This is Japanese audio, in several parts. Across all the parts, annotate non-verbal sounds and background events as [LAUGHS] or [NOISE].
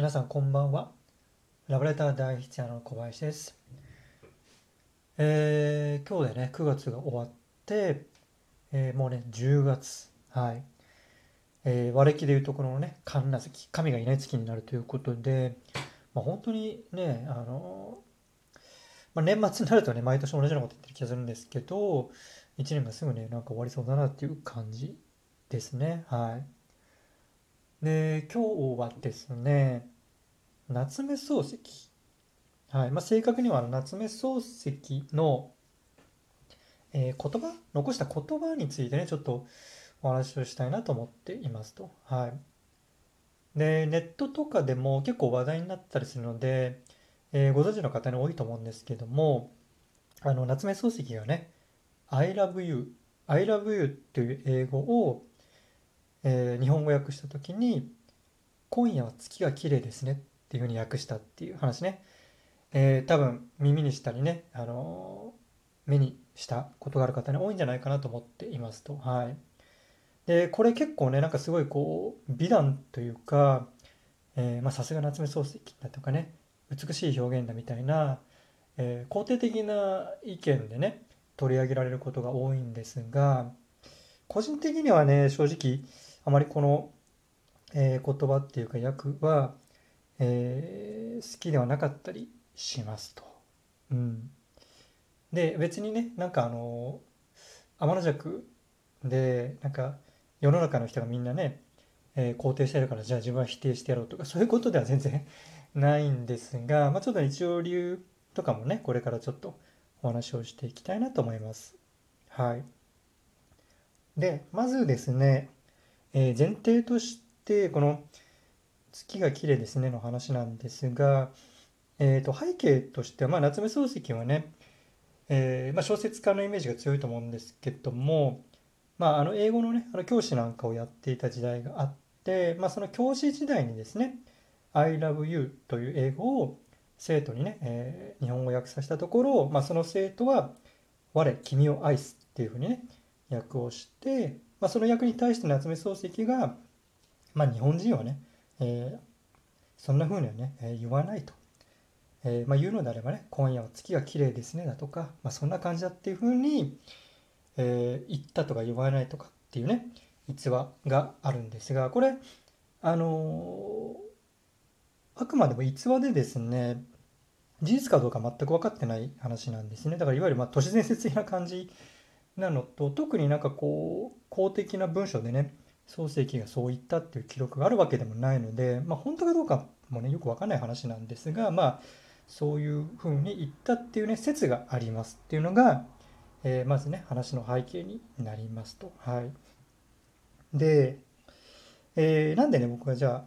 皆さんこんばんは。ラブレター第一夜の小林です。えー、今日でね、9月が終わって、えー、もうね、10月。はい。えー、和暦でいうところのね、神奈月、神がいない月になるということで、まあ、本当にね、あのまあ、年末になるとね、毎年同じようなこと言ってる気がするんですけど、1年がすぐね、なんか終わりそうだなっていう感じですね。はい。で、今日はですね、夏目漱石。はい。まあ、正確には夏目漱石の、えー、言葉残した言葉についてね、ちょっとお話をしたいなと思っていますと。はい。で、ネットとかでも結構話題になったりするので、えー、ご存知の方に多いと思うんですけども、あの、夏目漱石がね、I love you, I love you っていう英語を、えー、日本語訳した時に、今夜は月が綺麗ですねっていうふうに訳したっていう話ね。えー、多分耳にしたりね、あのー、目にしたことがある方に多いんじゃないかなと思っていますと。はい。で、これ結構ね、なんかすごいこう、美談というか、さすが夏目漱石だとかね、美しい表現だみたいな、えー、肯定的な意見でね、取り上げられることが多いんですが、個人的にはね、正直、あまりこの、えー、言葉っていうか訳は、えー、好きではなかったりしますと。うん。で、別にね、なんかあの、天の弱で、なんか世の中の人がみんなね、えー、肯定してるからじゃあ自分は否定してやろうとかそういうことでは全然 [LAUGHS] ないんですが、まあ、ちょっと一応理由とかもねこれからちょっとお話をしていきたいなと思います。はい。でまずですね、えー、前提としてこの「月が綺麗ですね」の話なんですが、えー、と背景としては、まあ、夏目漱石はね、えーまあ、小説家のイメージが強いと思うんですけどもまあ、あの英語のね、あの教師なんかをやっていた時代があって、まあ、その教師時代にですね、I love you という英語を生徒にね、えー、日本語訳させたところ、まあ、その生徒は、我、君を愛すっていうふうにね、訳をして、まあ、その訳に対して夏目漱石が、まあ、日本人はね、えー、そんなふうにはね、えー、言わないと。えーまあ、言うのであればね、今夜は月が綺麗ですねだとか、まあ、そんな感じだっていうふうに、え、言ったとか言わないとかっていうね逸話があるんですがこれあの、あくまでも逸話でですね事実かどうか全く分かってない話なんですねだからいわゆるま都市伝説的な感じなのと特になんかこう公的な文書でね漱石がそう言ったっていう記録があるわけでもないので、まあ、本当かどうかもねよく分かんない話なんですがまあそういうふうに言ったっていうね説がありますっていうのがえー、まずね話の背景になりますと。はい、で、えー、なんでね僕はじゃあ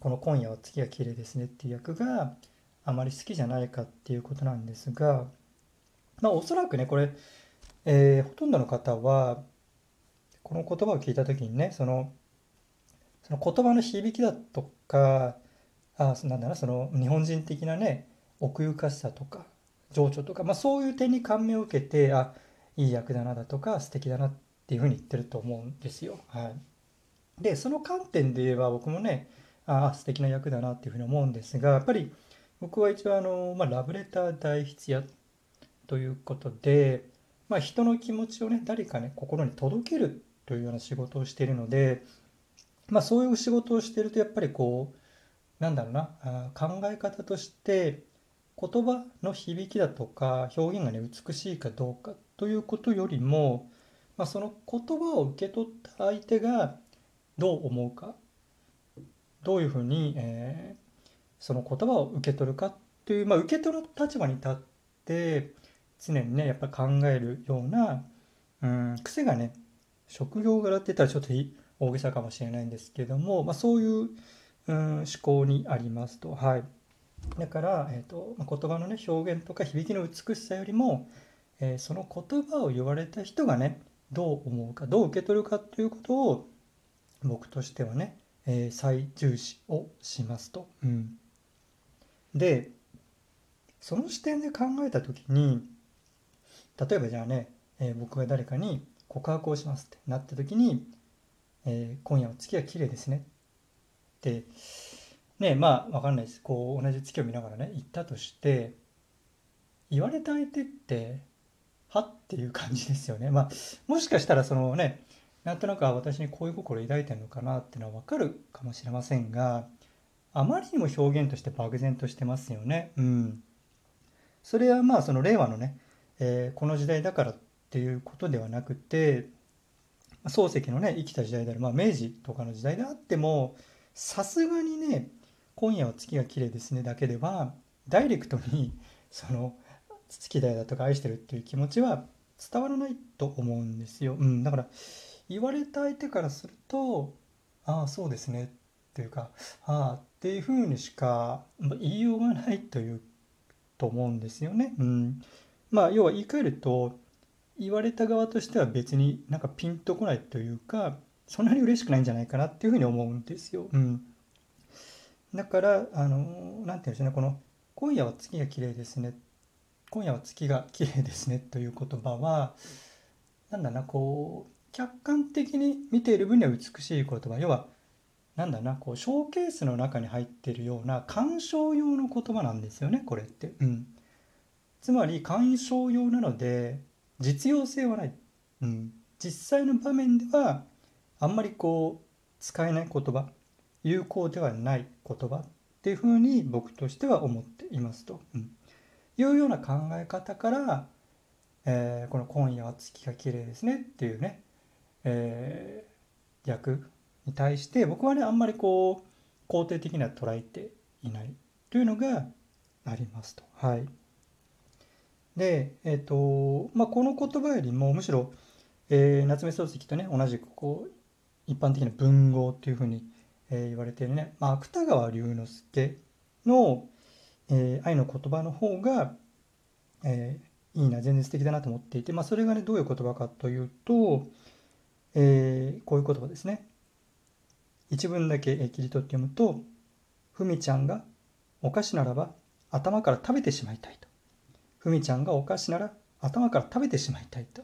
この「今夜は月が綺麗ですね」っていう役があまり好きじゃないかっていうことなんですがまあおそらくねこれ、えー、ほとんどの方はこの言葉を聞いた時にねそのその言葉の響きだとかあなんだなその日本人的なね奥ゆかしさとか情緒とか、まあ、そういう点に感銘を受けてあいい役だなだとか素敵だなっていうふうに言ってると思うんですよ。はい、でその観点で言えば僕もねあ素敵な役だなっていうふうに思うんですがやっぱり僕は一応あの、まあ、ラブレター代筆屋ということで、まあ、人の気持ちをね誰かね心に届けるというような仕事をしているので、まあ、そういう仕事をしているとやっぱりこうなんだろうなあ考え方として言葉の響きだとか表現がね美しいかどうかということよりも、まあ、その言葉を受け取った相手がどう思うかどういうふうに、えー、その言葉を受け取るかという、まあ、受け取る立場に立って常にねやっぱ考えるような、うん、癖がね職業柄って言ったらちょっと大げさかもしれないんですけども、まあ、そういう、うん、思考にありますと。はいだから、えーと言葉の、ね、表現とか響きの美しさよりも、えー、その言葉を言われた人がねどう思うかどう受け取るかということを僕としてはね、えー、最重視をしますと。うん、でその視点で考えた時に例えばじゃあね、えー、僕が誰かに告白をしますってなった時に、えー、今夜は月が綺麗ですねってねまあわかんないですこう同じ月を見ながらね行ったとして言われた相手ってはっていう感じですよねまあもしかしたらそのねなんとなく私に恋心抱いてるのかなっていうのは分かるかもしれませんがあまりにも表現として漠然としてますよね。うん。それはまあその令和のね、えー、この時代だからっていうことではなくて漱石のね生きた時代である、まあ、明治とかの時代であってもさすがにね「今夜は月が綺麗ですね」だけではダイレクトにその好きだよだとか愛してるっていう気持ちは伝わらないと思うんですよ。うん、だから言われた相手からすると「ああそうですね」っていうか「ああ」っていうふうにしか言いようがないというと思うんですよね。うん、まあ要は言い換えると言われた側としては別になんかピンとこないというかそんなに嬉しくないんじゃないかなっていうふうに思うんですよ。うん、だからあの何て言うんでしょうねこの「今夜は月が綺麗ですね」「今夜は月が綺麗ですね」という言葉はなんだなこう客観的に見ている分には美しい言葉要はなんだなこうショーケースの中に入っているような鑑賞用の言葉なんですよねこれって。うん、つまり鑑賞用なので実用性はない、うん、実際の場面ではあんまりこう使えない言葉有効ではない言葉っていうふうに僕としては思っていますと、うん、いうような考え方から、えー、この「今夜は月が綺麗ですね」っていうね、えー、役に対して僕はねあんまりこう肯定的には捉えていないというのがありますと。はい。で、えーとまあ、この言葉よりもむしろ、えー、夏目漱石とね同じくこう一般的な文豪っていうふうに、えー、言われているね、まあ、芥川龍之介の、えー、愛の言葉の方が、えー、いいな全然素敵だなと思っていて、まあ、それがねどういう言葉かというと、えー、こういう言葉ですね一文だけ切り取って読むと「ふみちゃんがお菓子ならば頭から食べてしまいたい」と。ふみちゃんがお菓子なら頭から食べてしまいたいと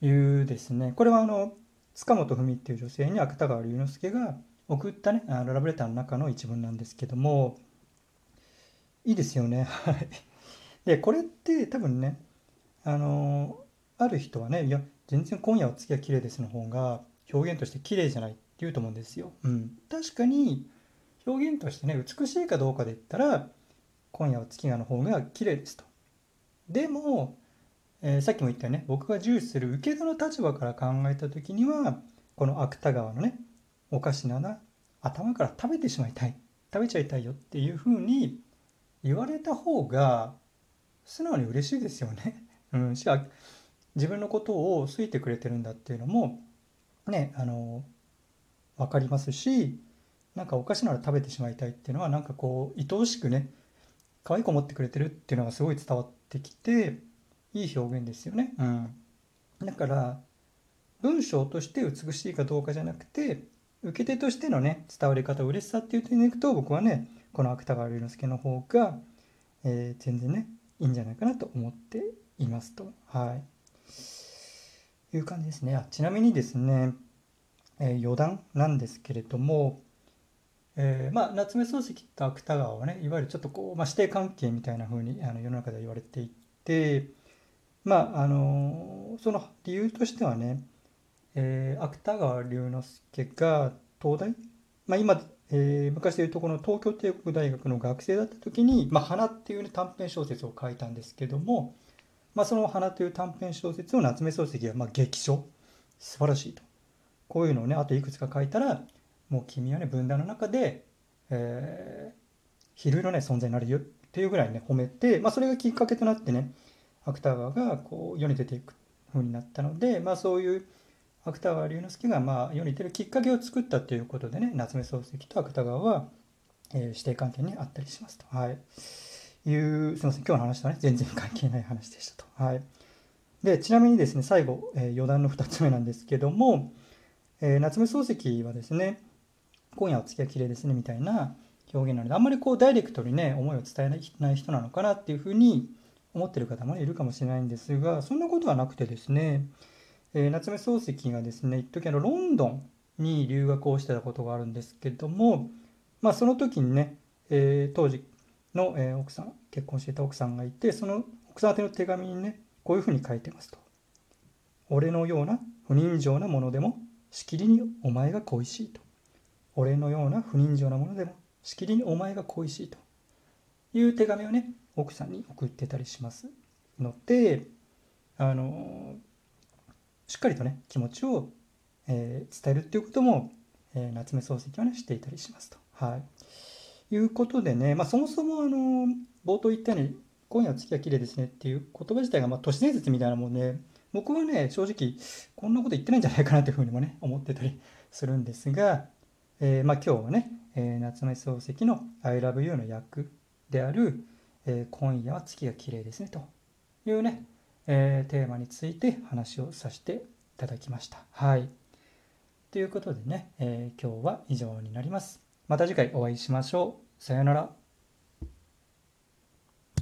いうですねこれはあの塚本文っていう女性に芥川龍之介が送ったねあのラブレターの中の一文なんですけどもいいですよねはいでこれって多分ねあのある人はねいや全然今夜は月が綺麗ですの方が表現として綺麗じゃないって言うと思うんですよ。うん、確かに表現としてね美しいかどうかで言ったら今夜は月がの方が綺麗ですと。でも、えー、さっきも言ったよね僕が重視する受け手の立場から考えた時にはこの芥川のねおかしなな頭から食べてしまいたい食べちゃいたいよっていうふうに言われた方が素直に嬉しいですよね。[LAUGHS] うん、しか自分のことを好いてくれてるんだっていうのもねあの分かりますしなんかお菓子なら食べてしまいたいっていうのはなんかこう愛おしくね可愛く思ってくれてるっていうのがすごい伝わってきていい表現ですよね。うん、だから文章として美しいかどうかじゃなくて受け手としてのね伝わり方嬉しさっていう点でいくと僕はねこの芥川龍之介の方が、えー、全然ねいいんじゃないかなと思っていますと。はい。いう感じですね。あちなみにですね、えー、余談なんですけれども、えー、まあ、夏目漱石と芥川はねいわゆるちょっとこう、まあ、師弟関係みたいな風にあの世の中では言われていてまああのその理由としてはね、えー、芥川龍之介が東大、まあ、今、えー、昔でいうとこの東京帝国大学の学生だった時に「まあ、花」っていう、ね、短編小説を書いたんですけども、まあ、その「花」という短編小説を夏目漱石はまあ激書。素晴らしいと。こういうのをねあといくつか書いたらもう君はね分断の中で、えー、昼のね存在になるよっていうぐらいね褒めて、まあ、それがきっかけとなってね芥川がこう世に出ていく風になったので、まあ、そういう芥川龍之介がまあ世に出るきっかけを作ったということでね夏目漱石と芥川は、えー、師弟関係にあったりしますと。はいいうすみません今日の話とはね全然関係ない話でしたと。はい、でちなみにですね最後、えー、余談の2つ目なんですけども、えー、夏目漱石はですね今夜は月が綺麗ですねみたいな表現なのであんまりこうダイレクトにね思いを伝えない人なのかなっていうふうに思ってる方も、ね、いるかもしれないんですがそんなことはなくてですね、えー、夏目漱石がですね一時あのロンドンに留学をしてたことがあるんですけどもまあ、その時にね、えー、当時の、えー、奥さん結婚していた奥さんがいてその奥さん宛ての手紙にねこういうふうに書いてますと。俺のような不人情なものでもしきりにお前が恋しいと。俺のような不人情なものでもしきりにお前が恋しいと。いう手紙をね奥さんに送ってたりします。のであのしっかりとね気持ちを、えー、伝えるっていうことも、えー、夏目漱石はねしていたりしますと。はい、いうことでね、まあ、そもそもあの冒頭言ったように「今夜は月が綺麗ですね」っていう言葉自体が、まあ、都市伝説みたいなもんで僕はね正直こんなこと言ってないんじゃないかなというふうにもね思ってたりするんですが、えー、まあ、今日はね、えー、夏目漱石の「I love you」の役である、えー、今夜は月が綺麗ですね」というね、えテーマについて話をさせていただきました。はい。ということでね、え今日は以上になります。また次回お会いしましょう。さようなら。